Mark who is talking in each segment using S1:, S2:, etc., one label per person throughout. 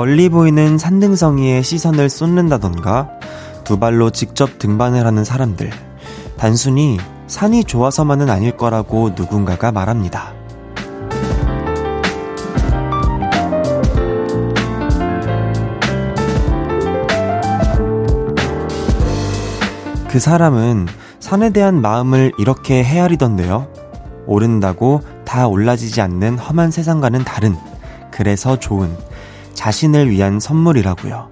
S1: 멀리 보이는 산등성이에 시선을 쏟는다던가 두 발로 직접 등반을 하는 사람들. 단순히 산이 좋아서만은 아닐 거라고 누군가가 말합니다. 그 사람은 산에 대한 마음을 이렇게 헤아리던데요. 오른다고 다 올라지지 않는 험한 세상과는 다른, 그래서 좋은, 자신을 위한 선물이라고요.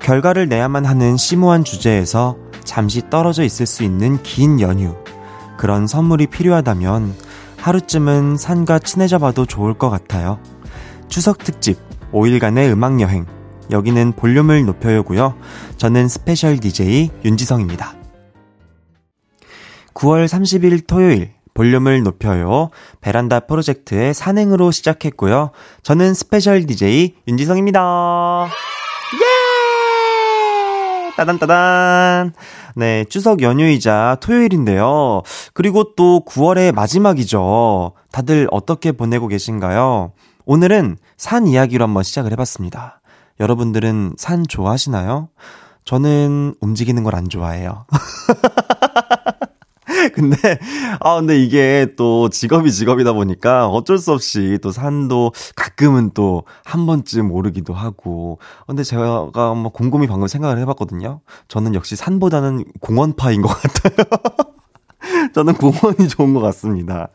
S1: 결과를 내야만 하는 심오한 주제에서 잠시 떨어져 있을 수 있는 긴 연휴. 그런 선물이 필요하다면 하루쯤은 산과 친해져 봐도 좋을 것 같아요. 추석 특집 5일간의 음악 여행. 여기는 볼륨을 높여요고요. 저는 스페셜 DJ 윤지성입니다. 9월 30일 토요일 볼륨을 높여요. 베란다 프로젝트의 산행으로 시작했고요. 저는 스페셜 DJ 윤지성입니다. 예! 따단따단. 네, 추석 연휴이자 토요일인데요. 그리고 또 9월의 마지막이죠. 다들 어떻게 보내고 계신가요? 오늘은 산 이야기로 한번 시작을 해봤습니다. 여러분들은 산 좋아하시나요? 저는 움직이는 걸 안 좋아해요. 근데, 아, 근데 이게 또 직업이 직업이다 보니까 어쩔 수 없이 또 산도 가끔은 또 한 번쯤 오르기도 하고. 근데 제가 뭐 곰곰이 방금 생각을 해봤거든요. 저는 역시 산보다는 공원파인 것 같아요. 저는 공원이 좋은 것 같습니다.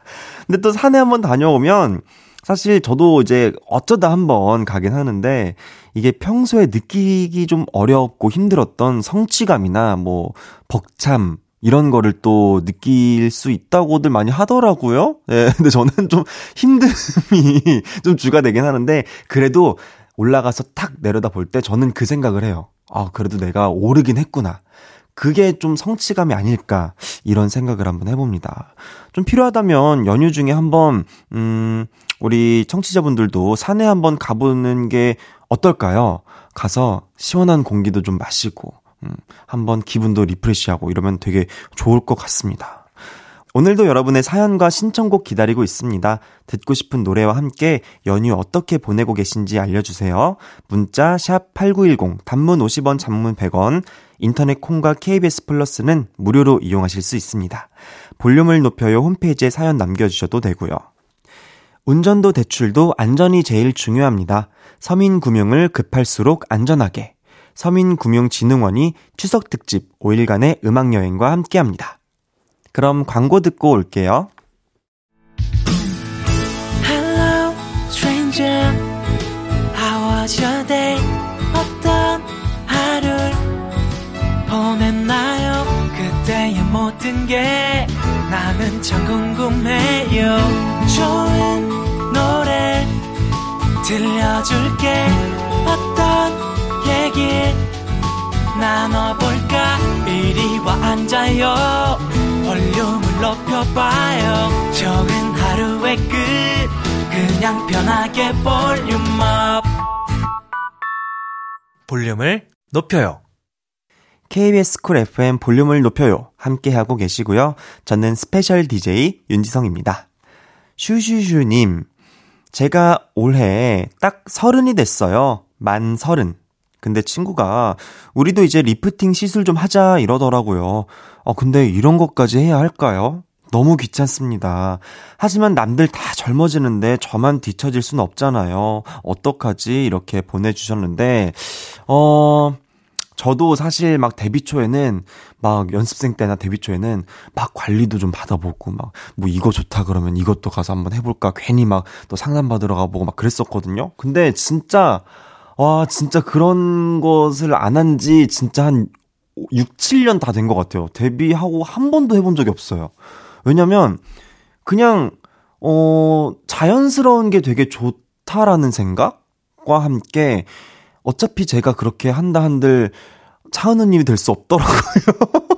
S1: 근데 또 산에 한번 다녀오면 사실 저도 이제 어쩌다 한번 가긴 하는데 이게 평소에 느끼기 좀 어렵고 힘들었던 성취감이나 뭐 벅참 이런 거를 또 느낄 수 있다고들 많이 하더라고요. 예, 네, 근데 저는 좀 힘듦이 좀 주가 되긴 하는데 그래도 올라가서 탁 내려다 볼 때 저는 그 생각을 해요. 아, 그래도 내가 오르긴 했구나. 그게 좀 성취감이 아닐까 이런 생각을 한번 해봅니다. 좀 필요하다면 연휴 중에 한번 음 우리 청취자분들도 산에 한번 가보는 게 어떨까요? 가서 시원한 공기도 좀 마시고 음, 한번 기분도 리프레시하고 이러면 되게 좋을 것 같습니다. 오늘도 여러분의 사연과 신청곡 기다리고 있습니다. 듣고 싶은 노래와 함께 연휴 어떻게 보내고 계신지 알려주세요. 문자 샵8910 단문 50원 장문 100원 인터넷 콩과 KBS 플러스는 무료로 이용하실 수 있습니다. 볼륨을 높여요 홈페이지에 사연 남겨주셔도 되고요. 운전도 대출도 안전이 제일 중요합니다. 서민 금융을 급할수록 안전하게. 서민금융진흥원이 추석 특집 5일간의 음악 여행과 함께 합니다. 그럼 광고 듣고 올게요. Hello, stranger. How was your day? 어떤 하루를 보냈나요? 그때의 모든 게 나는 참 궁금해요. 좋은 노래 들려줄게. 어떤 앉아요. 볼륨을 높여봐요. 적은 하루의 끝. 그냥 편하게 볼륨업. 볼륨을 높여요. KBS 쿨 FM 볼륨을 높여요. 함께하고 계시고요. 저는 스페셜 DJ 윤지성입니다. 슈슈슈님 제가 올해 딱 서른이 됐어요. 만 서른 근데 친구가 우리도 이제 리프팅 시술 좀 하자 이러더라고요. 어, 근데 이런 것까지 해야 할까요? 너무 귀찮습니다. 하지만 남들 다 젊어지는데 저만 뒤처질 수는 없잖아요. 어떡하지? 이렇게 보내주셨는데, 어, 저도 사실 막 데뷔 초에는 막 연습생 때나 데뷔 초에는 막 관리도 좀 받아보고 막 뭐 이거 좋다 그러면 이것도 가서 한번 해볼까 괜히 막 또 상담 받으러 가보고 막 그랬었거든요. 근데 진짜 와, 진짜 그런 것을 안 한 지 진짜 한 6, 7년 다 된 것 같아요. 데뷔하고 한 번도 해본 적이 없어요. 왜냐면, 그냥, 어, 자연스러운 게 되게 좋다라는 생각과 함께, 어차피 제가 그렇게 한다 한들, 차은우님이 될 수 없더라고요.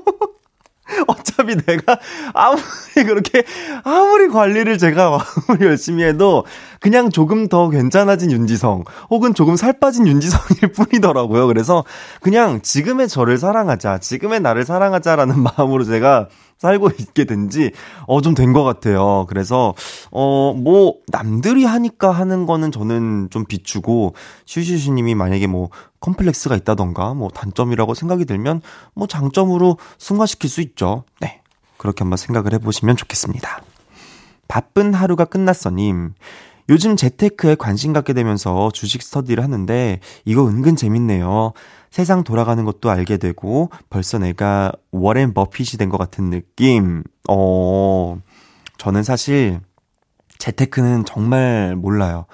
S1: 어차피 내가 아무리 그렇게 아무리 관리를 제가 아무리 열심히 해도 그냥 조금 더 괜찮아진 윤지성 혹은 조금 살 빠진 윤지성일 뿐이더라고요. 그래서 그냥 지금의 저를 사랑하자, 지금의 나를 사랑하자라는 마음으로 제가 살고 있게 된지, 어, 좀 된 것 같아요. 그래서, 어, 뭐, 남들이 하니까 하는 거는 저는 좀 비추고, 슈슈슈님이 만약에 뭐, 컴플렉스가 있다던가, 뭐, 단점이라고 생각이 들면, 뭐, 장점으로 승화시킬 수 있죠. 네. 그렇게 한번 생각을 해보시면 좋겠습니다. 바쁜 하루가 끝났어님. 요즘 재테크에 관심 갖게 되면서 주식 스터디를 하는데 이거 은근 재밌네요. 세상 돌아가는 것도 알게 되고 벌써 내가 워렌 버핏이 된 것 같은 느낌. 어, 저는 사실 재테크는 정말 몰라요.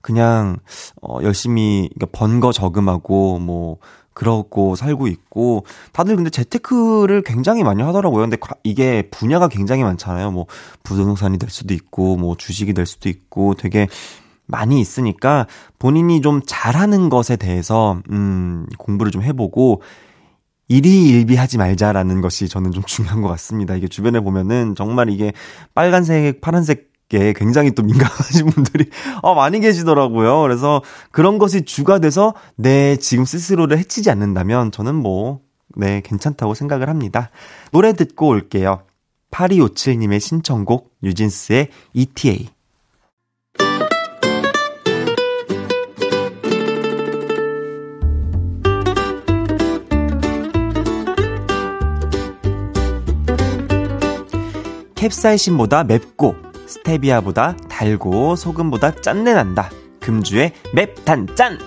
S1: 그냥 어, 열심히 그러니까 번거 저금하고 뭐 그러고 살고 있고 다들 근데 재테크를 굉장히 많이 하더라고요. 근데 이게 분야가 굉장히 많잖아요. 뭐 부동산이 될 수도 있고 뭐 주식이 될 수도 있고 되게 많이 있으니까 본인이 좀 잘하는 것에 대해서 음 공부를 좀 해보고 일희일비하지 말자라는 것이 저는 좀 중요한 것 같습니다. 이게 주변에 보면은 정말 이게 빨간색, 파란색 게 굉장히 또 민감하신 분들이 어, 많이 계시더라고요. 그래서 그런 것이 주가 돼서 내 지금 스스로를 해치지 않는다면 저는 뭐, 네, 괜찮다고 생각을 합니다. 노래 듣고 올게요. 8257님의 신청곡 뉴진스의 ETA. 캡사이신보다 맵고 스테비아보다 달고 소금보다 짠내 난다. 금주의 맵단짠!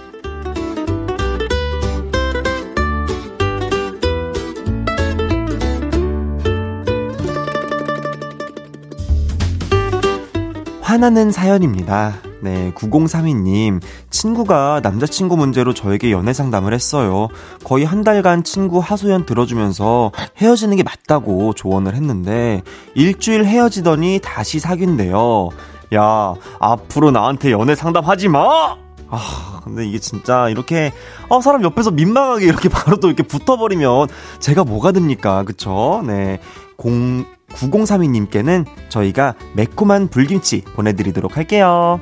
S1: 화나는 사연입니다. 네, 9032님. 친구가 남자친구 문제로 저에게 연애 상담을 했어요. 거의 한 달간 친구 하소연 들어주면서 헤어지는 게 맞다고 조언을 했는데, 일주일 헤어지더니 다시 사귄대요. 야, 앞으로 나한테 연애 상담하지 마! 아, 근데 이게 진짜 이렇게, 어, 사람 옆에서 민망하게 이렇게 바로 또 이렇게 붙어버리면 제가 뭐가 됩니까? 그쵸? 네. 공, 9032님께는 저희가 매콤한 불김치 보내드리도록 할게요.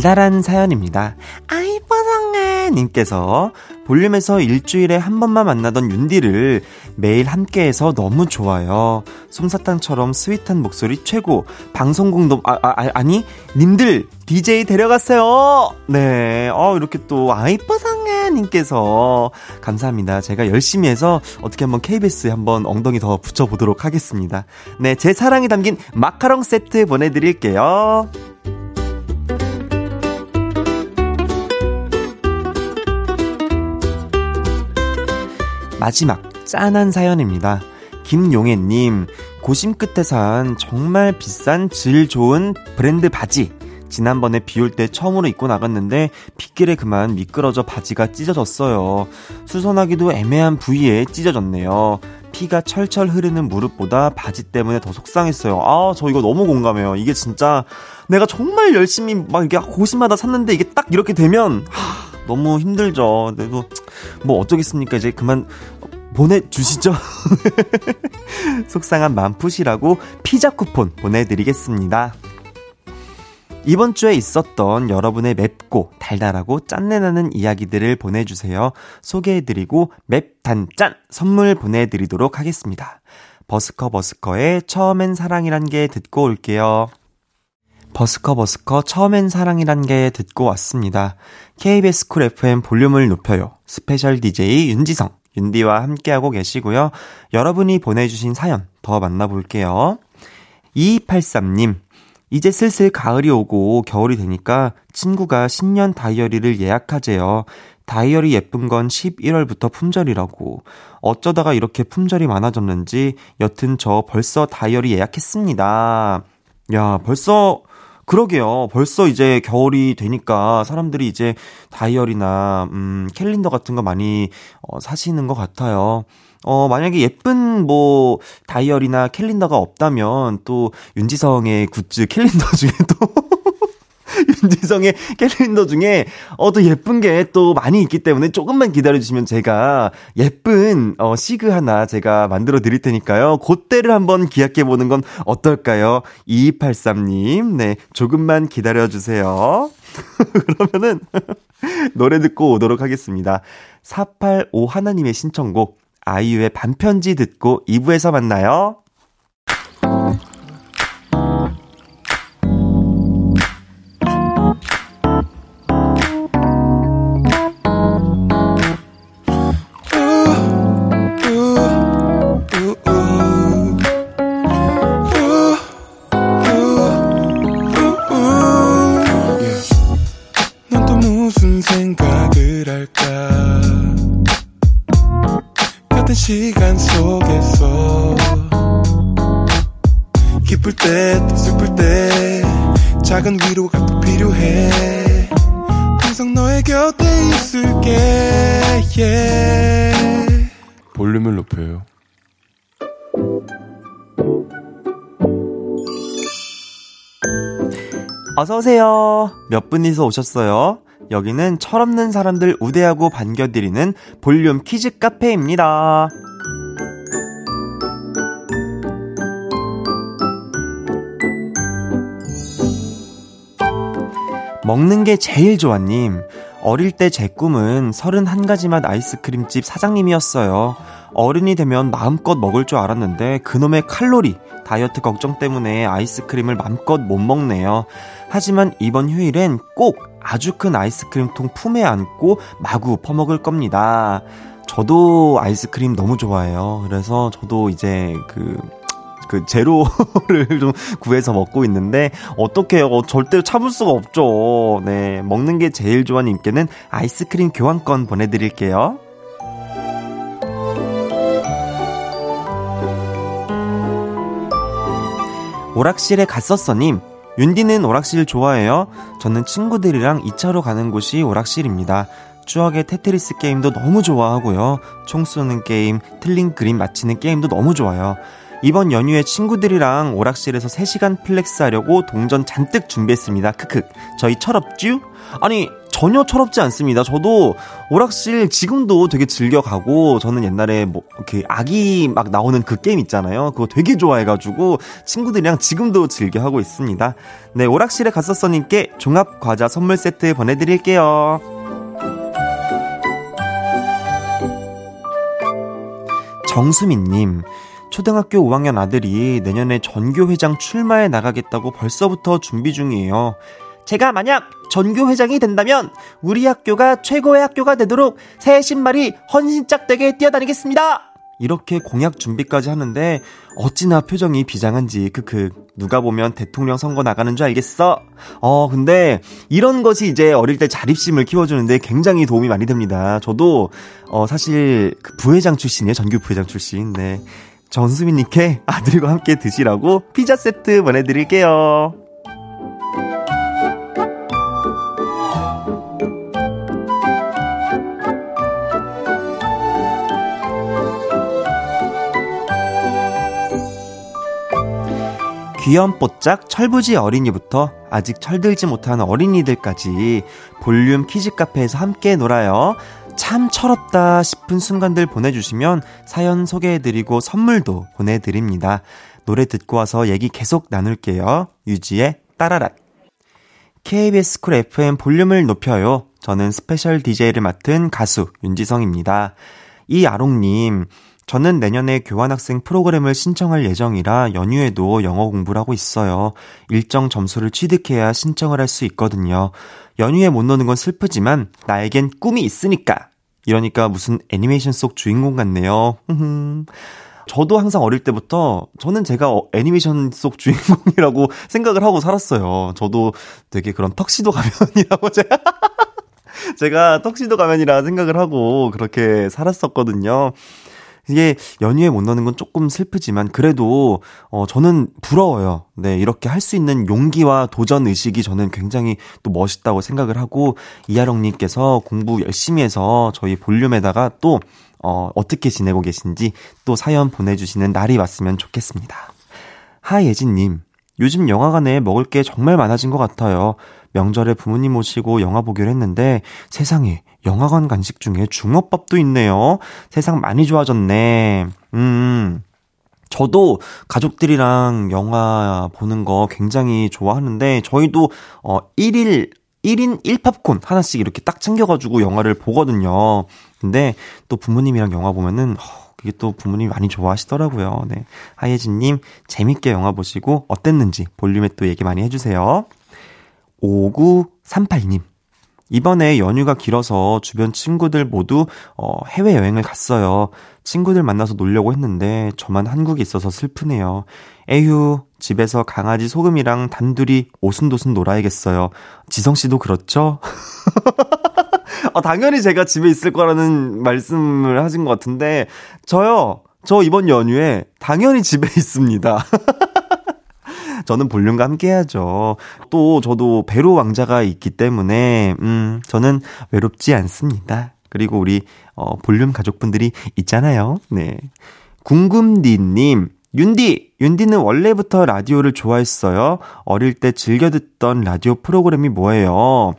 S1: 달달한 사연입니다. 아이뻐성아 님께서 볼륨에서 일주일에 한 번만 만나던 윤디를 매일 함께해서 너무 좋아요. 솜사탕처럼 스윗한 목소리 최고. 방송국도 아, 아, 아 아니 님들 DJ 데려갔어요. 네, 어 이렇게 또 아이뻐상아 님께서 감사합니다. 제가 열심히 해서 어떻게 한번 KBS에 한번 엉덩이 더 붙여보도록 하겠습니다. 네, 제 사랑이 담긴 마카롱 세트 보내드릴게요. 마지막 짠한 사연입니다. 김용혜님, 고심 끝에 산 정말 비싼 질 좋은 브랜드 바지. 지난번에 비 올 때 처음으로 입고 나갔는데 빗길에 그만 미끄러져 바지가 찢어졌어요. 수선하기도 애매한 부위에 찢어졌네요. 피가 철철 흐르는 무릎보다 바지 때문에 더 속상했어요. 아, 저 이거 너무 공감해요. 이게 진짜 내가 정말 열심히 막 이게 고심하다 샀는데 이게 딱 이렇게 되면 하, 너무 힘들죠. 그래도 뭐 어쩌겠습니까? 이제 그만 보내주시죠. 속상한 맘 푸시라고 피자 쿠폰 보내드리겠습니다. 이번 주에 있었던 여러분의 맵고 달달하고 짠내나는 이야기들을 보내주세요. 소개해드리고 맵단짠 선물 보내드리도록 하겠습니다. 버스커 버스커의 처음엔 사랑이란 게 듣고 올게요. 버스커 버스커 처음엔 사랑이란 게 듣고 왔습니다. KBS 쿨 FM 볼륨을 높여요. 스페셜 DJ 윤지성, 윤디와 함께하고 계시고요. 여러분이 보내주신 사연 더 만나볼게요. 2283님, 이제 슬슬 가을이 오고 겨울이 되니까 친구가 신년 다이어리를 예약하재요. 다이어리 예쁜 건 11월부터 품절이라고. 어쩌다가 이렇게 품절이 많아졌는지 여튼 저 벌써 다이어리 예약했습니다. 야, 벌써 그러게요. 벌써 이제 겨울이 되니까 사람들이 이제 다이어리나 음 캘린더 같은 거 많이 어 사시는 것 같아요. 어, 만약에 예쁜 뭐 다이어리나 캘린더가 없다면 또 윤지성의 굿즈 캘린더 중에 또 윤지성의 캘린더 중에, 어, 또 예쁜 게 또 많이 있기 때문에 조금만 기다려 주시면 제가 예쁜, 어, 시그 하나 제가 만들어 드릴 테니까요. 그때를 한번 기약해 보는 건 어떨까요? 2283님, 네, 조금만 기다려 주세요. 그러면은, 노래 듣고 오도록 하겠습니다. 485 하나님의 신청곡, 아이유의 반편지 듣고 2부에서 만나요. 어서오세요. 몇 분이서 오셨어요? 여기는 철없는 사람들 우대하고 반겨드리는 볼륨 퀴즈 카페입니다. 먹는 게 제일 좋아님. 어릴 때 제 꿈은 31가지 맛 아이스크림집 사장님이었어요. 어른이 되면 마음껏 먹을 줄 알았는데 그놈의 칼로리, 다이어트 걱정 때문에 아이스크림을 맘껏 못 먹네요. 하지만 이번 휴일엔 꼭 아주 큰 아이스크림통 품에 안고 마구 퍼먹을 겁니다. 저도 아이스크림 너무 좋아해요. 그래서 저도 이제 그, 그 제로를 좀 구해서 먹고 있는데 어떡해요. 어, 절대 참을 수가 없죠. 네. 먹는 게 제일 좋아 님께는 아이스크림 교환권 보내드릴게요. 오락실에 갔었어님. 윤디는 오락실 좋아해요? 저는 친구들이랑 2차로 가는 곳이 오락실입니다. 추억의 테트리스 게임도 너무 좋아하고요. 총 쏘는 게임, 틀린 그림 맞히는 게임도 너무 좋아요. 이번 연휴에 친구들이랑 오락실에서 3시간 flex 하려고 동전 잔뜩 준비했습니다. 크크. 저희 철없쥬? 아니, 전혀 철없지 않습니다. 저도 오락실 지금도 되게 즐겨가고 저는 옛날에 뭐 이렇게 아기 막 나오는 그 게임 있잖아요. 그거 되게 좋아해가지고 친구들이랑 지금도 즐겨하고 있습니다. 네, 오락실에 갔었어님께 종합 과자 선물 세트 보내드릴게요. 정수민님, 초등학교 5학년 아들이 내년에 전교회장 출마에 나가겠다고 벌써부터 준비 중이에요. 제가 만약 전교회장이 된다면 우리 학교가 최고의 학교가 되도록 새 신발이 헌신짝되게 뛰어다니겠습니다. 이렇게 공약 준비까지 하는데 어찌나 표정이 비장한지 크크 누가 보면 대통령 선거 나가는 줄 알겠어. 어 근데 이런 것이 이제 어릴 때 자립심을 키워주는데 굉장히 도움이 많이 됩니다. 저도 어 사실 그 부회장 출신이에요 전교 부회장 출신. 네 전수민님께 아들과 함께 드시라고 피자 세트 보내드릴게요. 귀염뽀짝 철부지 어린이부터 아직 철들지 못한 어른이들까지 볼륨 키즈 카페에서 함께 놀아요. 참 철없다 싶은 순간들 보내주시면 사연 소개해드리고 선물도 보내드립니다. 노래 듣고 와서 얘기 계속 나눌게요. 유지의 따라락. KBS 쿨 FM 볼륨을 높여요. 저는 스페셜 DJ를 맡은 가수 윤지성입니다. 이아롱님, 저는 내년에 교환학생 프로그램을 신청할 예정이라 연휴에도 영어 공부를 하고 있어요. 일정 점수를 취득해야 신청을 할 수 있거든요. 연휴에 못 노는 건 슬프지만 나에겐 꿈이 있으니까. 이러니까 무슨 애니메이션 속 주인공 같네요. 저도 항상 어릴 때부터 저는 제가 어, 애니메이션 속 주인공이라고 생각을 하고 살았어요. 저도 되게 그런 턱시도 가면이라고 제가 제가 턱시도 가면이라 생각을 하고 그렇게 살았었거든요. 이게 연휴에 못 노는 건 조금 슬프지만 그래도 어 저는 부러워요. 네, 이렇게 할 수 있는 용기와 도전 의식이 저는 굉장히 또 멋있다고 생각을 하고 이하령 님께서 공부 열심히 해서 저희 볼륨에다가 또 어, 어떻게 지내고 계신지 또 사연 보내주시는 날이 왔으면 좋겠습니다. 하예진님, 요즘 영화관에 먹을 게 정말 많아진 것 같아요. 명절에 부모님 모시고 영화 보기로 했는데 세상에 영화관 간식 중에 중어밥도 있네요. 세상 많이 좋아졌네. 음. 저도 가족들이랑 영화 보는 거 굉장히 좋아하는데 저희도 어 1일 1인 1팝콘 하나씩 이렇게 딱 챙겨가지고 영화를 보거든요. 근데 또 부모님이랑 영화 보면은 그게 또 부모님이 많이 좋아하시더라고요. 네. 하예진님, 재밌게 영화 보시고 어땠는지 볼륨에 또 얘기 많이 해주세요. 5938님. 이번에 연휴가 길어서 주변 친구들 모두 어, 해외여행을 갔어요. 친구들 만나서 놀려고 했는데 저만 한국에 있어서 슬프네요. 에휴, 집에서 강아지 소금이랑 단둘이 오순도순 놀아야겠어요. 지성씨도 그렇죠? 어, 당연히 제가 집에 있을 거라는 말씀을 하신 것 같은데, 저요, 저 이번 연휴에 당연히 집에 있습니다. 저는 볼륨과 함께 해야죠. 또 저도 배로 왕자가 있기 때문에, 음, 저는 외롭지 않습니다. 그리고 우리, 어, 볼륨 가족분들이 있잖아요. 네. 궁금디님, 윤디! 윤디는 원래부터 라디오를 좋아했어요. 어릴 때 즐겨 듣던 라디오 프로그램이 뭐예요?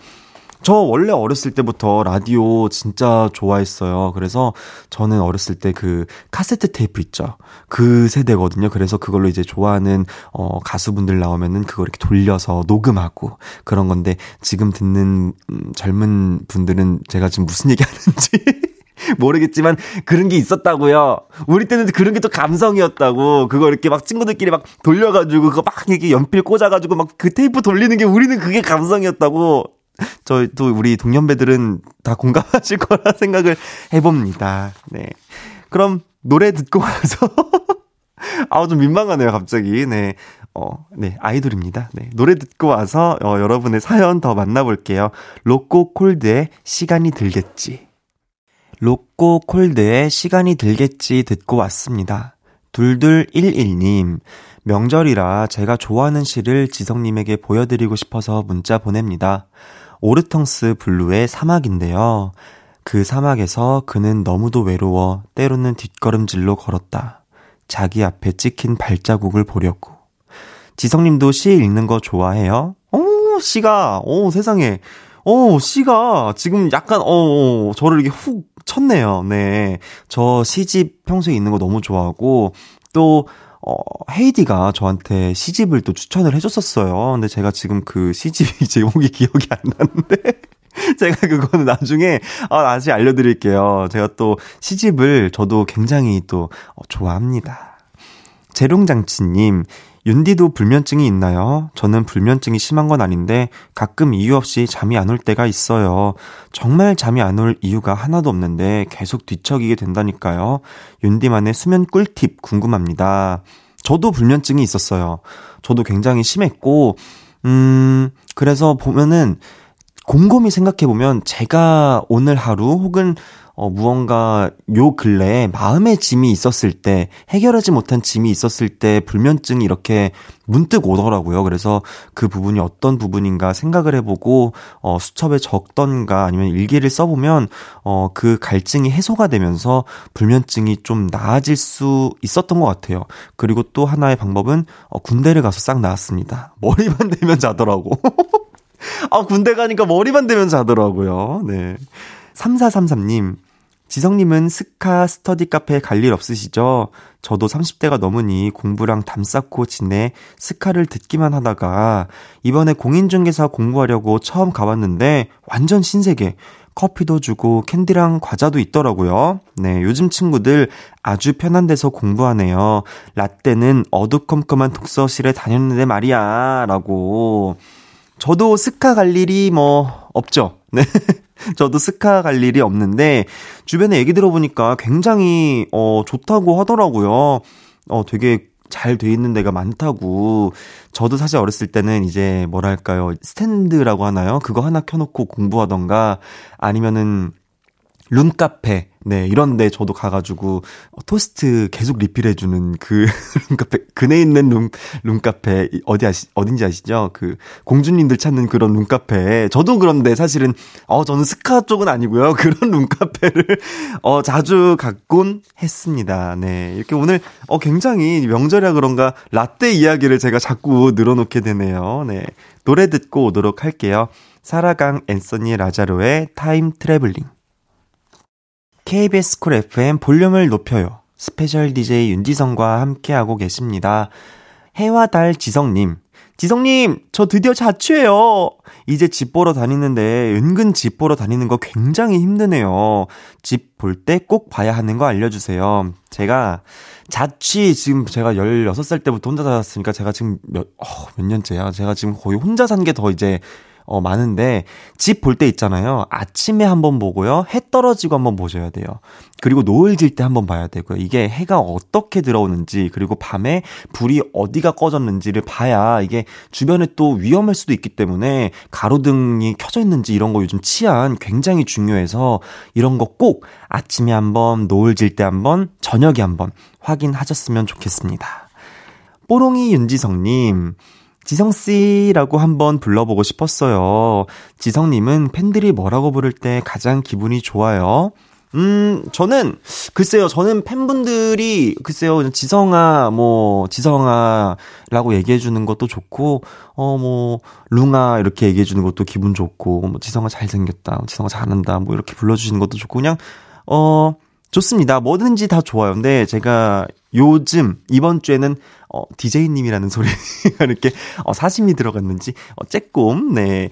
S1: 저 원래 어렸을 때부터 라디오 진짜 좋아했어요. 그래서 저는 어렸을 때 그 카세트 테이프 있죠. 그 세대거든요. 그래서 그걸로 이제 좋아하는 어 가수분들 나오면은 그걸 이렇게 돌려서 녹음하고 그런 건데 지금 듣는 음, 젊은 분들은 제가 지금 무슨 얘기 하는지 모르겠지만 그런 게 있었다고요. 우리 때는 그런 게 또 감성이었다고. 그거 이렇게 막 친구들끼리 막 돌려가지고 그거 막 이렇게 연필 꽂아가지고 막 그 테이프 돌리는 게 우리는 그게 감성이었다고. 저희 또 우리 동년배들은 다 공감하실 거라 생각을 해봅니다. 네. 그럼 노래 듣고 와서 아우 좀 민망하네요 갑자기. 네. 어, 네, 아이돌입니다. 네, 노래 듣고 와서 어, 여러분의 사연 더 만나볼게요. 로꼬 콜드의 시간이 들겠지. 로꼬 콜드의 시간이 들겠지 듣고 왔습니다. 둘둘11님, 명절이라 제가 좋아하는 시를 지성님에게 보여드리고 싶어서 문자 보냅니다. 오르텅스 블루의 사막인데요. 그 사막에서 그는 너무도 외로워 때로는 뒷걸음질로 걸었다. 자기 앞에 찍힌 발자국을 보려고. 지성님도 시 읽는 거 좋아해요? 오, 시가, 오, 세상에. 오, 시가 지금 약간, 어, 저를 이렇게 훅 쳤네요. 네. 저 시집 평소에 있는 거 너무 좋아하고, 또, 어, 헤이디가 저한테 시집을 또 추천을 해줬었어요. 근데 제가 지금 그 시집이 제목이 기억이 안 나는데. 제가 그거는 나중에, 아, 다시 알려드릴게요. 제가 또 시집을 저도 굉장히 또, 어, 좋아합니다. 재롱장치님, 윤디도 불면증이 있나요? 저는 불면증이 심한 건 아닌데 가끔 이유 없이 잠이 안 올 때가 있어요. 정말 잠이 안 올 이유가 하나도 없는데 계속 뒤척이게 된다니까요. 윤디만의 수면 꿀팁 궁금합니다. 저도 불면증이 있었어요. 저도 굉장히 심했고, 음, 그래서 보면은 곰곰이 생각해보면 제가 오늘 하루 혹은 어, 무언가 요 근래에 마음의 짐이 있었을 때, 해결하지 못한 짐이 있었을 때 불면증이 이렇게 문득 오더라고요. 그래서 그 부분이 어떤 부분인가 생각을 해보고, 어, 수첩에 적던가 아니면 일기를 써보면, 어, 그 갈증이 해소가 되면서 불면증이 좀 나아질 수 있었던 것 같아요. 그리고 또 하나의 방법은, 어, 군대를 가서 싹 나았습니다. 머리만 대면 자더라고. 아, 군대 가니까 머리만 대면 자더라고요. 네. 3433님, 지성님은 스카 스터디 카페 갈 일 없으시죠? 저도 30대가 넘으니 공부랑 담 쌓고 지내 스카를 듣기만 하다가 이번에 공인중개사 공부하려고 처음 가봤는데 완전 신세계. 커피도 주고 캔디랑 과자도 있더라고요. 네, 요즘 친구들 아주 편한 데서 공부하네요. 라떼는 어두컴컴한 독서실에 다녔는데 말이야. 라고. 저도 스카 갈 일이 뭐 없죠. 네. 저도 스카 갈 일이 없는데 주변에 얘기 들어보니까 굉장히 어 좋다고 하더라고요. 어 되게 잘 돼 있는 데가 많다고. 저도 사실 어렸을 때는 이제 뭐랄까요. 스탠드라고 하나요? 그거 하나 켜놓고 공부하던가 아니면은 룸카페, 네, 이런데 저도 가가지고, 토스트 계속 리필해주는 그 룸카페, 근에 있는 룸, 룸카페, 어디 아시, 어딘지 아시죠? 그, 공주님들 찾는 그런 룸카페. 저도 그런데 사실은, 어, 저는 스카 쪽은 아니고요. 그런 룸카페를, 어, 자주 갔곤 했습니다. 네. 이렇게 오늘, 어, 굉장히 명절이라 그런가, 라떼 이야기를 제가 자꾸 늘어놓게 되네요. 네. 노래 듣고 오도록 할게요. 사라강 앤서니 라자로의 Time Traveling. KBS 쿨 FM 볼륨을 높여요. special DJ 윤지성과 함께하고 계십니다. 해와 달 지성님. 지성님, 저 드디어 자취해요. 이제 집 보러 다니는데 은근 집 보러 다니는 거 굉장히 힘드네요. 집 볼 때 꼭 봐야 하는 거 알려주세요. 제가 자취 지금 제가 16살 때부터 혼자 살았으니까 제가 지금 몇, 어, 몇 년째야. 제가 지금 거의 혼자 산 게 더 이제 어, 많은데, 집 볼 때 있잖아요. 아침에 한번 보고요. 해 떨어지고 한번 보셔야 돼요. 그리고 노을 질 때 한번 봐야 되고요. 이게 해가 어떻게 들어오는지, 그리고 밤에 불이 어디가 꺼졌는지를 봐야 이게 주변에 또 위험할 수도 있기 때문에 가로등이 켜져 있는지 이런 거 요즘 치안 굉장히 중요해서 이런 거 꼭 아침에 한번, 노을 질 때 한번, 저녁에 한번 확인하셨으면 좋겠습니다. 뽀롱이 윤지성님, 지성씨라고 한번 불러보고 싶었어요. 지성님은 팬들이 뭐라고 부를 때 가장 기분이 좋아요? 음, 저는, 글쎄요, 저는 팬분들이, 글쎄요, 지성아, 뭐, 지성아 라고 얘기해주는 것도 좋고, 어, 뭐, 룽아, 이렇게 얘기해주는 것도 기분 좋고, 뭐, 지성아 잘생겼다, 지성아 잘한다, 뭐, 이렇게 불러주시는 것도 좋고, 그냥, 어, 좋습니다. 뭐든지 다 좋아요. 근데 제가 요즘, 이번 주에는 어, DJ님이라는 소리가 이렇게, 어, 사심이 들어갔는지, 어, 쬐꼼, 네,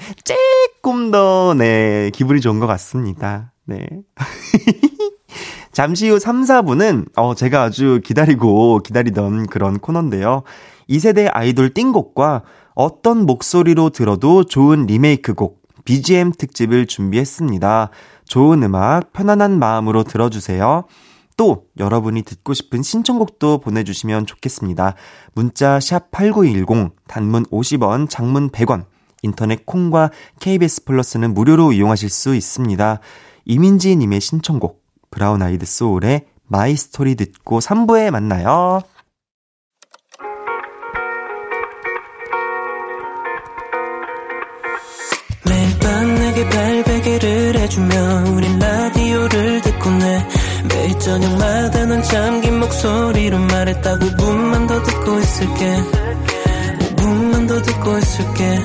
S1: 쬐꼼 더, 네, 기분이 좋은 것 같습니다. 네. 잠시 후 3, 4분은, 어, 제가 아주 기다리고 기다리던 그런 코너인데요. 2세대 아이돌 띵곡과 어떤 목소리로 들어도 좋은 리메이크 곡, BGM 특집을 준비했습니다. 좋은 음악, 편안한 마음으로 들어주세요. 또 여러분이 듣고 싶은 신청곡도 보내주시면 좋겠습니다. 문자 샵 8910, 단문 50원, 장문 100원, 인터넷 콩과 KBS 플러스는 무료로 이용하실 수 있습니다. 이민지 님의 신청곡, 브라운 아이드 소울의 My Story 듣고 3부에 만나요. 해주며 우린 라디오를 듣고 내 매일 저녁마다 넌 잠긴 목소리로 말했다 5분만 더 듣고 있을게. 5분만 더 듣고 있을게.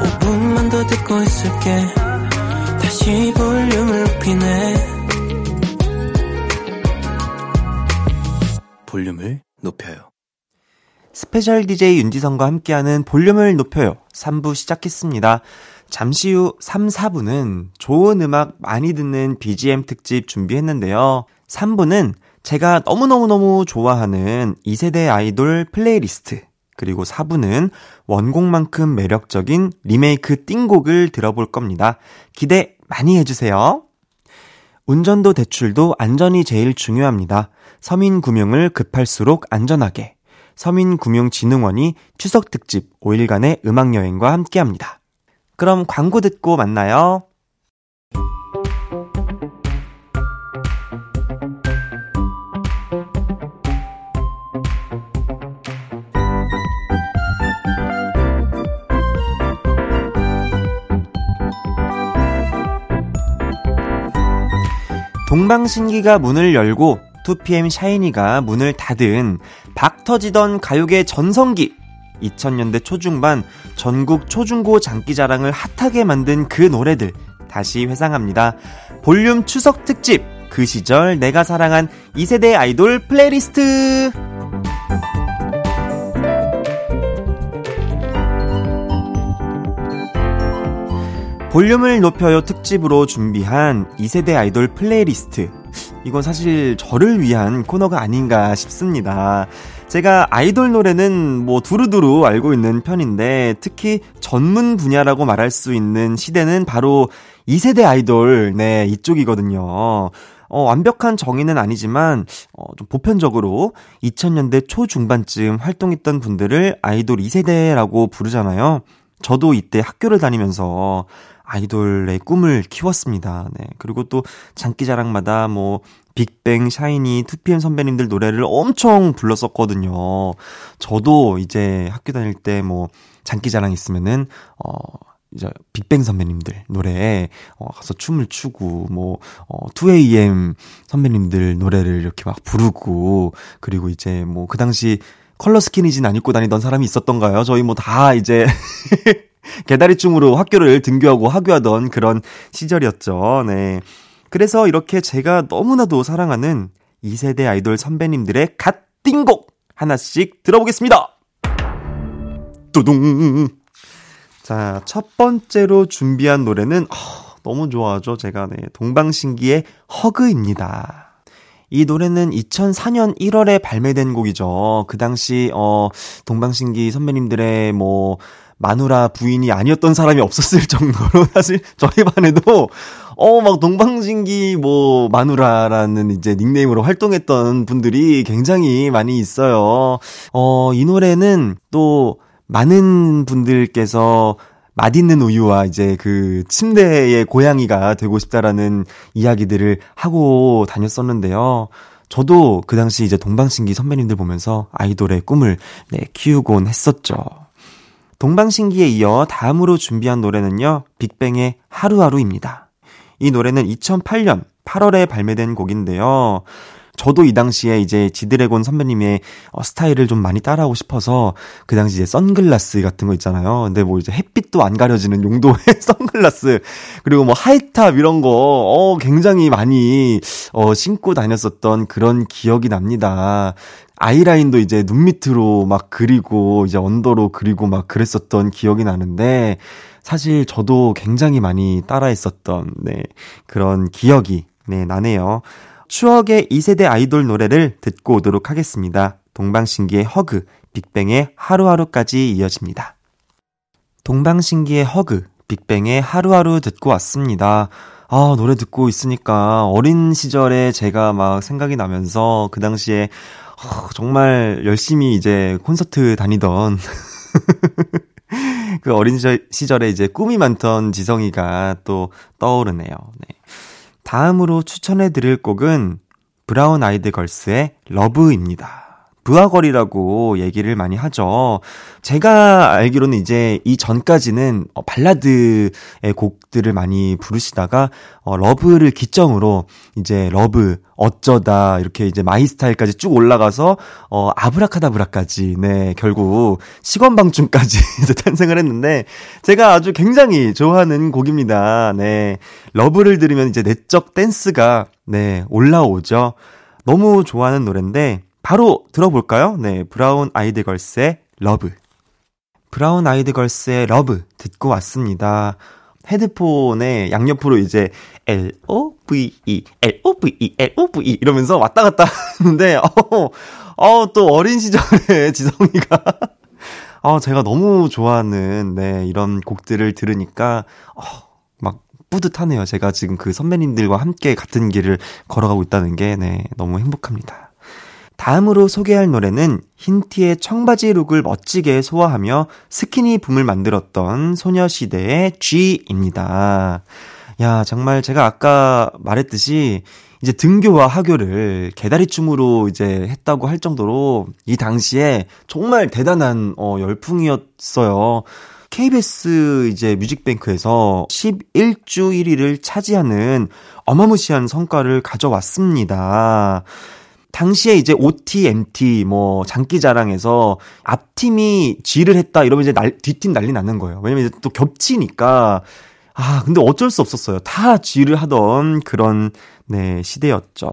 S1: 5분만 더 듣고 있을게. 다시 볼륨을 높이네. 볼륨을 높여요. special DJ 윤지성과 함께하는 볼륨을 높여요. 3부 시작했습니다 잠시 후 3, 4부는 좋은 음악 많이 듣는 BGM 특집 준비했는데요. 3부는 제가 너무너무너무 좋아하는 2세대 아이돌 플레이리스트, 그리고 4부는 원곡만큼 매력적인 리메이크 띵곡을 들어볼 겁니다. 기대 많이 해주세요. 운전도 대출도 안전이 제일 중요합니다. 서민금융을 급할수록 안전하게. 서민금융진흥원이 추석 특집 5일간의 음악여행과 함께합니다. 그럼 광고 듣고 만나요. 동방신기가 문을 열고 2PM 샤이니가 문을 닫은 박 터지던 가요계 전성기 2000년대 초중반 전국 초중고 장기자랑을 핫하게 만든 그 노래들 다시 회상합니다. 볼륨 추석 특집 그 시절 내가 사랑한 2세대 아이돌 플레이리스트 볼륨을 높여요 특집으로 준비한 2세대 아이돌 플레이리스트 이건 사실 저를 위한 코너가 아닌가 싶습니다. 제가 아이돌 노래는 뭐 두루두루 알고 있는 편인데 특히 전문 분야라고 말할 수 있는 시대는 바로 2세대 아이돌, 네, 이쪽이거든요. 어, 완벽한 정의는 아니지만, 어, 좀 보편적으로 2000년대 초중반쯤 활동했던 분들을 아이돌 2세대라고 부르잖아요. 저도 이때 학교를 다니면서 아이돌의 꿈을 키웠습니다. 네. 그리고 또 장기자랑마다 뭐 빅뱅, 샤이니, 2PM 선배님들 노래를 엄청 불렀었거든요. 저도 이제 학교 다닐 때 뭐 장기자랑 있으면은 어 이제 빅뱅 선배님들 노래에 어, 가서 춤을 추고 뭐 어, 2AM 선배님들 노래를 이렇게 막 부르고 그리고 이제 뭐 그 당시 컬러 스키니진 안 입고 다니던 사람이 있었던가요? 저희 뭐 다 이제 개다리춤으로 학교를 등교하고 하교하던 그런 시절이었죠. 네. 그래서 이렇게 제가 너무나도 사랑하는 2세대 아이돌 선배님들의 갓 띵곡 하나씩 들어보겠습니다. 뚜둥. 자, 첫 번째로 준비한 노래는 어, 너무 좋아하죠. 제가 네, 동방신기의 허그입니다. 이 노래는 2004년 1월에 발매된 곡이죠. 그 당시 어 동방신기 선배님들의 뭐 마누라 부인이 아니었던 사람이 없었을 정도로 사실 저희 반에도 어 막 동방신기 뭐 마누라라는 이제 닉네임으로 활동했던 분들이 굉장히 많이 있어요. 어 이 노래는 또 많은 분들께서 맛있는 우유와 이제 그 침대의 고양이가 되고 싶다라는 이야기들을 하고 다녔었는데요. 저도 그 당시 이제 동방신기 선배님들 보면서 아이돌의 꿈을 네, 키우곤 했었죠. 동방신기에 이어 다음으로 준비한 노래는요, 빅뱅의 하루하루입니다. 이 노래는 2008년 8월에 발매된 곡인데요. 저도 이 당시에 이제 지드래곤 선배님의 어, 스타일을 좀 많이 따라하고 싶어서 그 당시 이제 선글라스 같은 거 있잖아요. 근데 뭐 이제 햇빛도 안 가려지는 용도의 선글라스 그리고 뭐 하이탑 이런 거 어, 굉장히 많이 어, 신고 다녔었던 그런 기억이 납니다. 아이라인도 이제 눈 밑으로 막 그리고 이제 언더로 그리고 막 그랬었던 기억이 나는데 사실 저도 굉장히 많이 따라했었던 네 그런 기억이 네 나네요. 추억의 2세대 아이돌 노래를 듣고 오도록 하겠습니다. 동방신기의 허그, 빅뱅의 하루하루까지 이어집니다. 동방신기의 허그, 빅뱅의 하루하루 듣고 왔습니다. 아, 노래 듣고 있으니까 어린 시절에 제가 막 생각이 나면서 그 당시에 어, 정말 열심히 이제 콘서트 다니던 그 어린 시절에 이제 꿈이 많던 지성이가 또 떠오르네요. 네. 다음으로 추천해 드릴 곡은 브라운 아이드 걸스의 LOVE입니다. 브아걸이라고 얘기를 많이 하죠. 제가 알기로는 이제 이 전까지는 어, 발라드의 곡들을 많이 부르시다가 어, LOVE를 기점으로 이제 LOVE 어쩌다 이렇게 이제 My Style까지 쭉 올라가서 어 Abracadabra까지 네 결국 시건방춤까지 이제 탄생을 했는데 제가 아주 굉장히 좋아하는 곡입니다. 네 LOVE를 들으면 이제 내적 댄스가 네 올라오죠. 너무 좋아하는 노래인데 바로 들어볼까요? 네, 브라운 아이드 걸스의 LOVE. 브라운 아이드 걸스의 LOVE 듣고 왔습니다. 헤드폰에 양옆으로 이제 L-O-V-E, L-O-V-E, L-O-V-E 이러면서 왔다 갔다 하는데, 어, 어, 또 어린 시절에 지성이가, 어, 제가 너무 좋아하는, 네, 이런 곡들을 들으니까, 어, 막 뿌듯하네요. 제가 지금 그 선배님들과 함께 같은 길을 걸어가고 있다는 게, 네, 너무 행복합니다. 다음으로 소개할 노래는 흰티의 청바지 룩을 멋지게 소화하며 스키니 붐을 만들었던 소녀시대의 G입니다. 야, 정말 제가 아까 말했듯이 이제 등교와 하교를 개다리춤으로 이제 했다고 할 정도로 이 당시에 정말 대단한 어, 열풍이었어요. KBS 이제 뮤직뱅크에서 11주 1위를 차지하는 어마무시한 성과를 가져왔습니다. 당시에 이제 OT, MT, 뭐, 장기자랑에서 앞팀이 G를 했다 이러면 이제 날, 뒷팀 난리 나는 거예요. 왜냐면 이제 또 겹치니까. 아, 근데 어쩔 수 없었어요. 다 G를 하던 그런, 네, 시대였죠.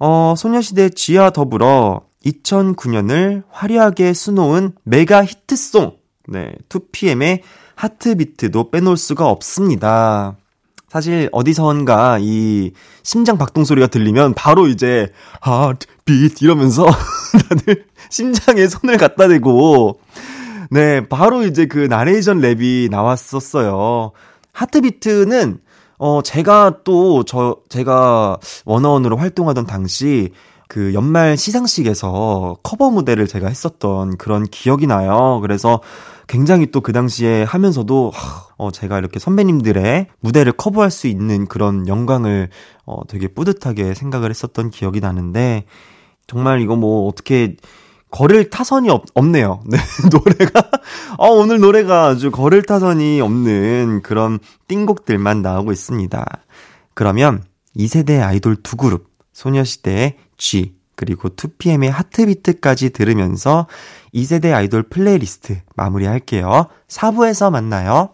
S1: 어, 소녀시대 G와 더불어 2009년을 화려하게 수놓은 메가 히트송, 네, 2PM의 하트비트도 빼놓을 수가 없습니다. 사실 어디선가 이 심장 박동 소리가 들리면 바로 이제 하트 비트 이러면서 다들 심장에 손을 갖다 대고 네, 바로 이제 그 나레이션 랩이 나왔었어요. 하트비트는 어 제가 또 저 제가 원어원으로 활동하던 당시 그 연말 시상식에서 커버 무대를 제가 했었던 그런 기억이 나요. 그래서 굉장히 또 그 당시에 하면서도, 어, 제가 이렇게 선배님들의 무대를 커버할 수 있는 그런 영광을, 어, 되게 뿌듯하게 생각을 했었던 기억이 나는데, 정말 이거 뭐 어떻게, 거를 타선이 없, 없네요. 네, 노래가. 어, 오늘 노래가 아주 거를 타선이 없는 그런 띵곡들만 나오고 있습니다. 그러면 2세대 아이돌 두 그룹, 소녀시대의 Gee, 그리고 2PM의 Heartbeat까지 들으면서 2세대 아이돌 플레이리스트 마무리할게요. 4부에서 만나요.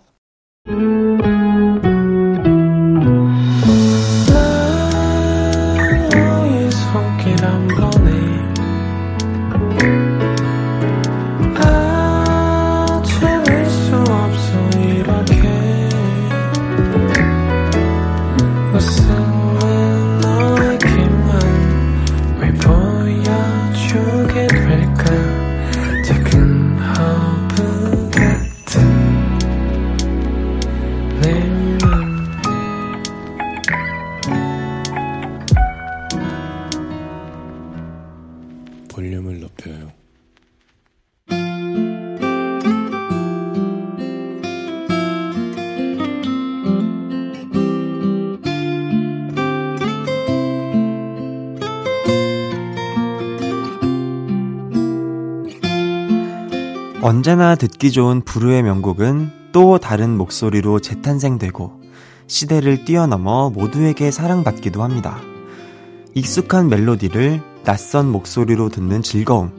S1: 언제나 듣기 좋은 불후의 명곡은 또 다른 목소리로 재탄생되고 시대를 뛰어넘어 모두에게 사랑받기도 합니다. 익숙한 멜로디를 낯선 목소리로 듣는 즐거움.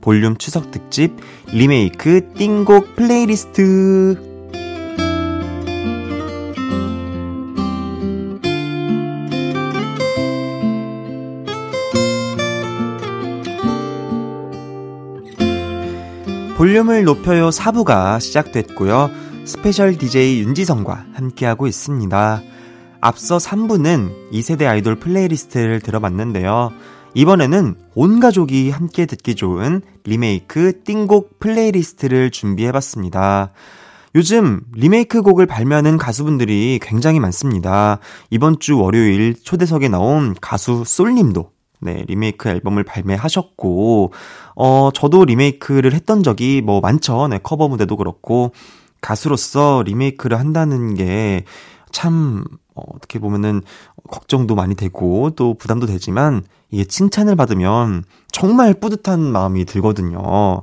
S1: 볼륨 추석 특집 리메이크 띵곡 플레이리스트. 볼륨을 높여요 4부가 시작됐고요. special DJ 윤지성과 함께하고 있습니다. 앞서 3부는 2세대 아이돌 playlist를 들어봤는데요. 이번에는 온 가족이 함께 듣기 좋은 리메이크 띵곡 playlist를 준비해봤습니다. 요즘 리메이크 곡을 발매하는 가수분들이 굉장히 많습니다. 이번 주 월요일 초대석에 나온 가수 솔님도 네, 리메이크 앨범을 발매하셨고, 어, 저도 리메이크를 했던 적이 뭐 많죠. 네, 커버 무대도 그렇고, 가수로서 리메이크를 한다는 게 참, 어, 어떻게 보면은 걱정도 많이 되고, 또 부담도 되지만, 이게 칭찬을 받으면 정말 뿌듯한 마음이 들거든요.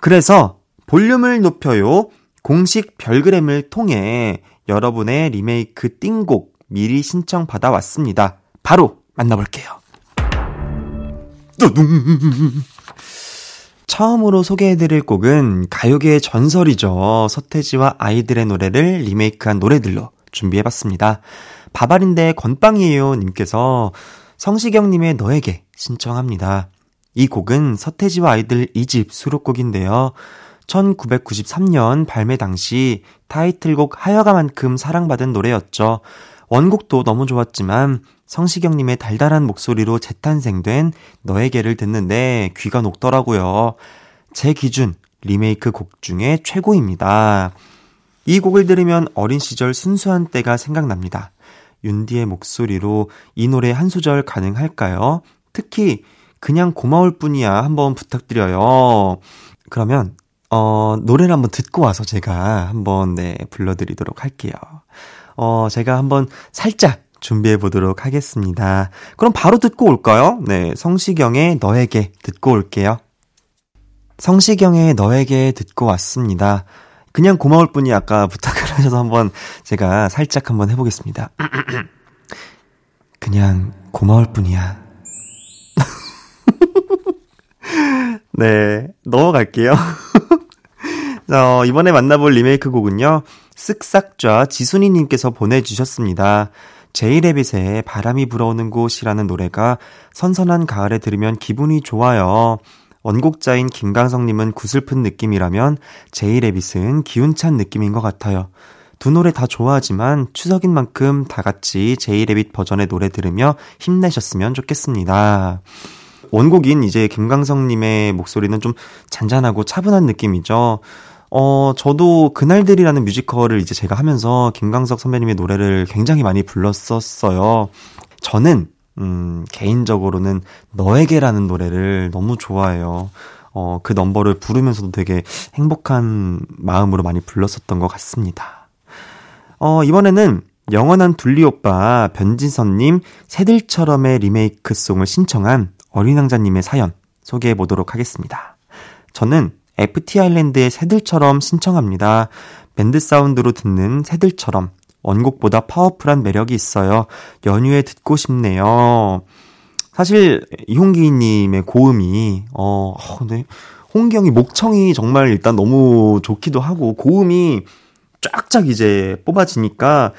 S1: 그래서 볼륨을 높여요. 공식 별그램을 통해 여러분의 리메이크 띵곡 미리 신청 받아왔습니다. 바로 만나볼게요. 처음으로 소개해드릴 곡은 가요계의 전설이죠. 서태지와 아이들의 노래를 리메이크한 노래들로 준비해봤습니다. 바바린데 건빵이에요 님께서 성시경님의 너에게 신청합니다. 이 곡은 서태지와 아이들 2집 수록곡인데요. 1993년 발매 당시 타이틀곡 하여가만큼 사랑받은 노래였죠. 원곡도 너무 좋았지만 성시경님의 달달한 목소리로 재탄생된 너에게를 듣는데 귀가 녹더라고요. 제 기준 리메이크 곡 중에 최고입니다. 이 곡을 들으면 어린 시절 순수한 때가 생각납니다. 윤디의 목소리로 이 노래 한 소절 가능할까요? 특히 그냥 고마울 뿐이야 한번 부탁드려요. 그러면 어 노래를 한번 듣고 와서 제가 한번 네 불러드리도록 할게요. 어 제가 한번 살짝 준비해 보도록 하겠습니다. 그럼 바로 듣고 올까요? 네, 성시경의 너에게 듣고 올게요. 성시경의 너에게 듣고 왔습니다. 그냥 고마울 뿐이 아까 부탁을 하셔서 한번 제가 살짝 한번 해보겠습니다. 그냥 고마울 뿐이야. 네, 넘어갈게요. 자, 이번에 만나볼 리메이크 곡은요, 쓱싹좌 지순이님께서 보내주셨습니다. 제이레빗의 바람이 불어오는 곳이라는 노래가 선선한 가을에 들으면 기분이 좋아요. 원곡자인 김강성님은 구슬픈 느낌이라면 제이레빗은 기운찬 느낌인 것 같아요. 두 노래 다 좋아하지만 추석인 만큼 다 같이 제이레빗 버전의 노래 들으며 힘내셨으면 좋겠습니다. 원곡인 이제 김강성님의 목소리는 좀 잔잔하고 차분한 느낌이죠. 어, 저도 그날들이라는 뮤지컬을 이제 제가 하면서 김광석 선배님의 노래를 굉장히 많이 불렀었어요. 저는, 음, 개인적으로는 너에게라는 노래를 너무 좋아해요. 어, 그 넘버를 부르면서도 되게 행복한 마음으로 많이 불렀었던 것 같습니다. 어, 이번에는 영원한 둘리 오빠 변진선님 새들처럼의 리메이크 송을 신청한 어린왕자님의 사연 소개해 보도록 하겠습니다. 저는 FT 아일랜드의 새들처럼 신청합니다. 밴드 사운드로 듣는 새들처럼 원곡보다 파워풀한 매력이 있어요. 연휴에 듣고 싶네요. 사실 이홍기님의 고음이 어, 어 네. 홍경이 목청이 정말 일단 너무 좋기도 하고 고음이 쫙쫙 이제 뽑아지니까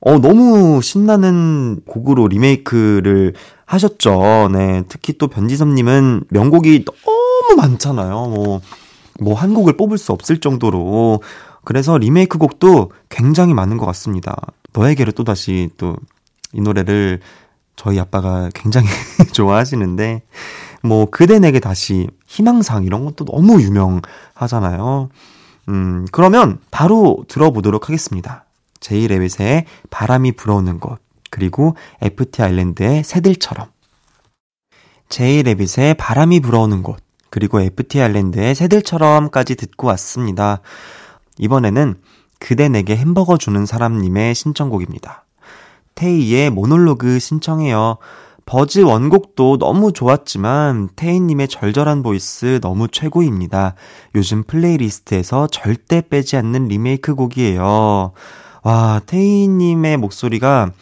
S1: 어 너무 신나는 곡으로 리메이크를 하셨죠. 네. 특히 또 변지섭님은 명곡이 너무 많잖아요. 뭐, 뭐 한 곡을 뽑을 수 없을 정도로. 그래서 리메이크 곡도 굉장히 많은 것 같습니다. 너에게로 또다시 또 이 노래를 저희 아빠가 굉장히 좋아하시는데, 뭐, 그대 내게 다시 희망상 이런 것도 너무 유명하잖아요. 음, 그러면 바로 들어보도록 하겠습니다. 제이 레빗의 바람이 불어오는 곳, 그리고 FT 아일랜드의 새들처럼. 제이 레빗의 바람이 불어오는 곳, 그리고 FT 아일랜드의 새들처럼까지 듣고 왔습니다. 이번에는 그대 내게 햄버거 주는 사람님의 신청곡입니다. 테이의 모놀로그 신청해요. 버즈 원곡도 너무 좋았지만 테이님의 절절한 voice 너무 최고입니다. 요즘 playlist에서 절대 빼지 않는 리메이크 곡이에요. 와, 테이님의 목소리가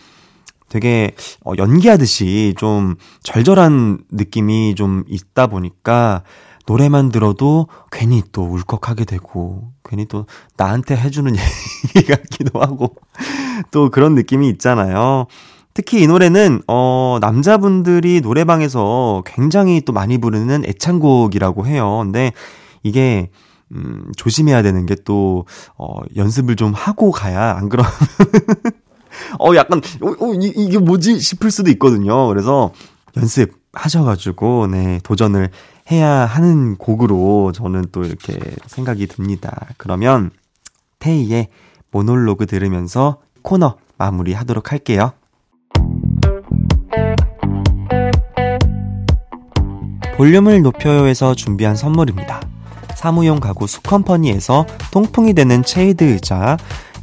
S1: 되게 어, 연기하듯이 좀 절절한 느낌이 좀 있다 보니까 노래만 들어도 괜히 또 울컥하게 되고 괜히 또 나한테 해주는 얘기 같기도 하고 또 그런 느낌이 있잖아요. 특히 이 노래는 어 남자분들이 노래방에서 굉장히 또 많이 부르는 애창곡이라고 해요. 근데 이게 음 조심해야 되는 게 또 어 연습을 좀 하고 가야 안 그러면 어 약간 어, 어 이, 이게 뭐지 싶을 수도 있거든요. 그래서 연습 하셔가지고 네 도전을 해야 하는 곡으로 저는 또 이렇게 생각이 듭니다. 그러면 테이의 모놀로그 들으면서 코너 마무리 하도록 할게요. 볼륨을 높여요에서 준비한 선물입니다. 사무용 가구 수컴퍼니에서 통풍이 되는 체이드 의자,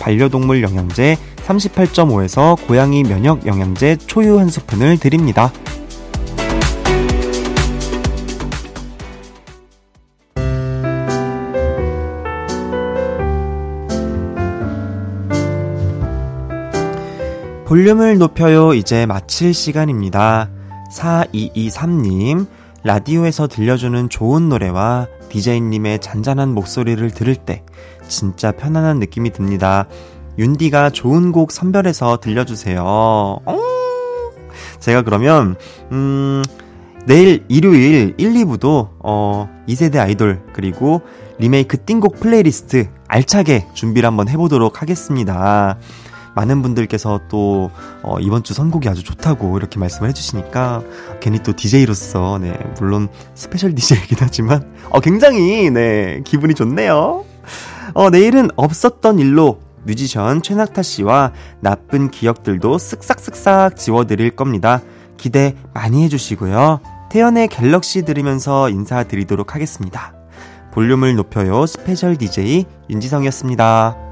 S1: 반려동물 영양제 38.5에서 고양이 면역 영양제 초유 한 스푼을 드립니다. 볼륨을 높여요. 이제 마칠 시간입니다. 4223님, 라디오에서 들려주는 좋은 노래와 디제이님의 잔잔한 목소리를 들을 때 진짜 편안한 느낌이 듭니다. 윤디가 좋은 곡 선별해서 들려주세요. 어? 제가 그러면, 음, 내일 일요일 1, 2부도, 어, 2세대 아이돌, 그리고 리메이크 띵곡 플레이리스트 알차게 준비를 한번 해보도록 하겠습니다. 많은 분들께서 또, 어, 이번 주 선곡이 아주 좋다고 이렇게 말씀을 해주시니까, 괜히 또 DJ로서, 네, 물론 special DJ이긴 하지만, 어, 굉장히, 네, 기분이 좋네요. 어, 내일은 없었던 일로 뮤지션 최낙타 씨와 나쁜 기억들도 쓱싹쓱싹 지워드릴 겁니다. 기대 많이 해주시고요. 태연의 Galaxy 들으면서 인사드리도록 하겠습니다. 볼륨을 높여요 special DJ 윤지성이었습니다.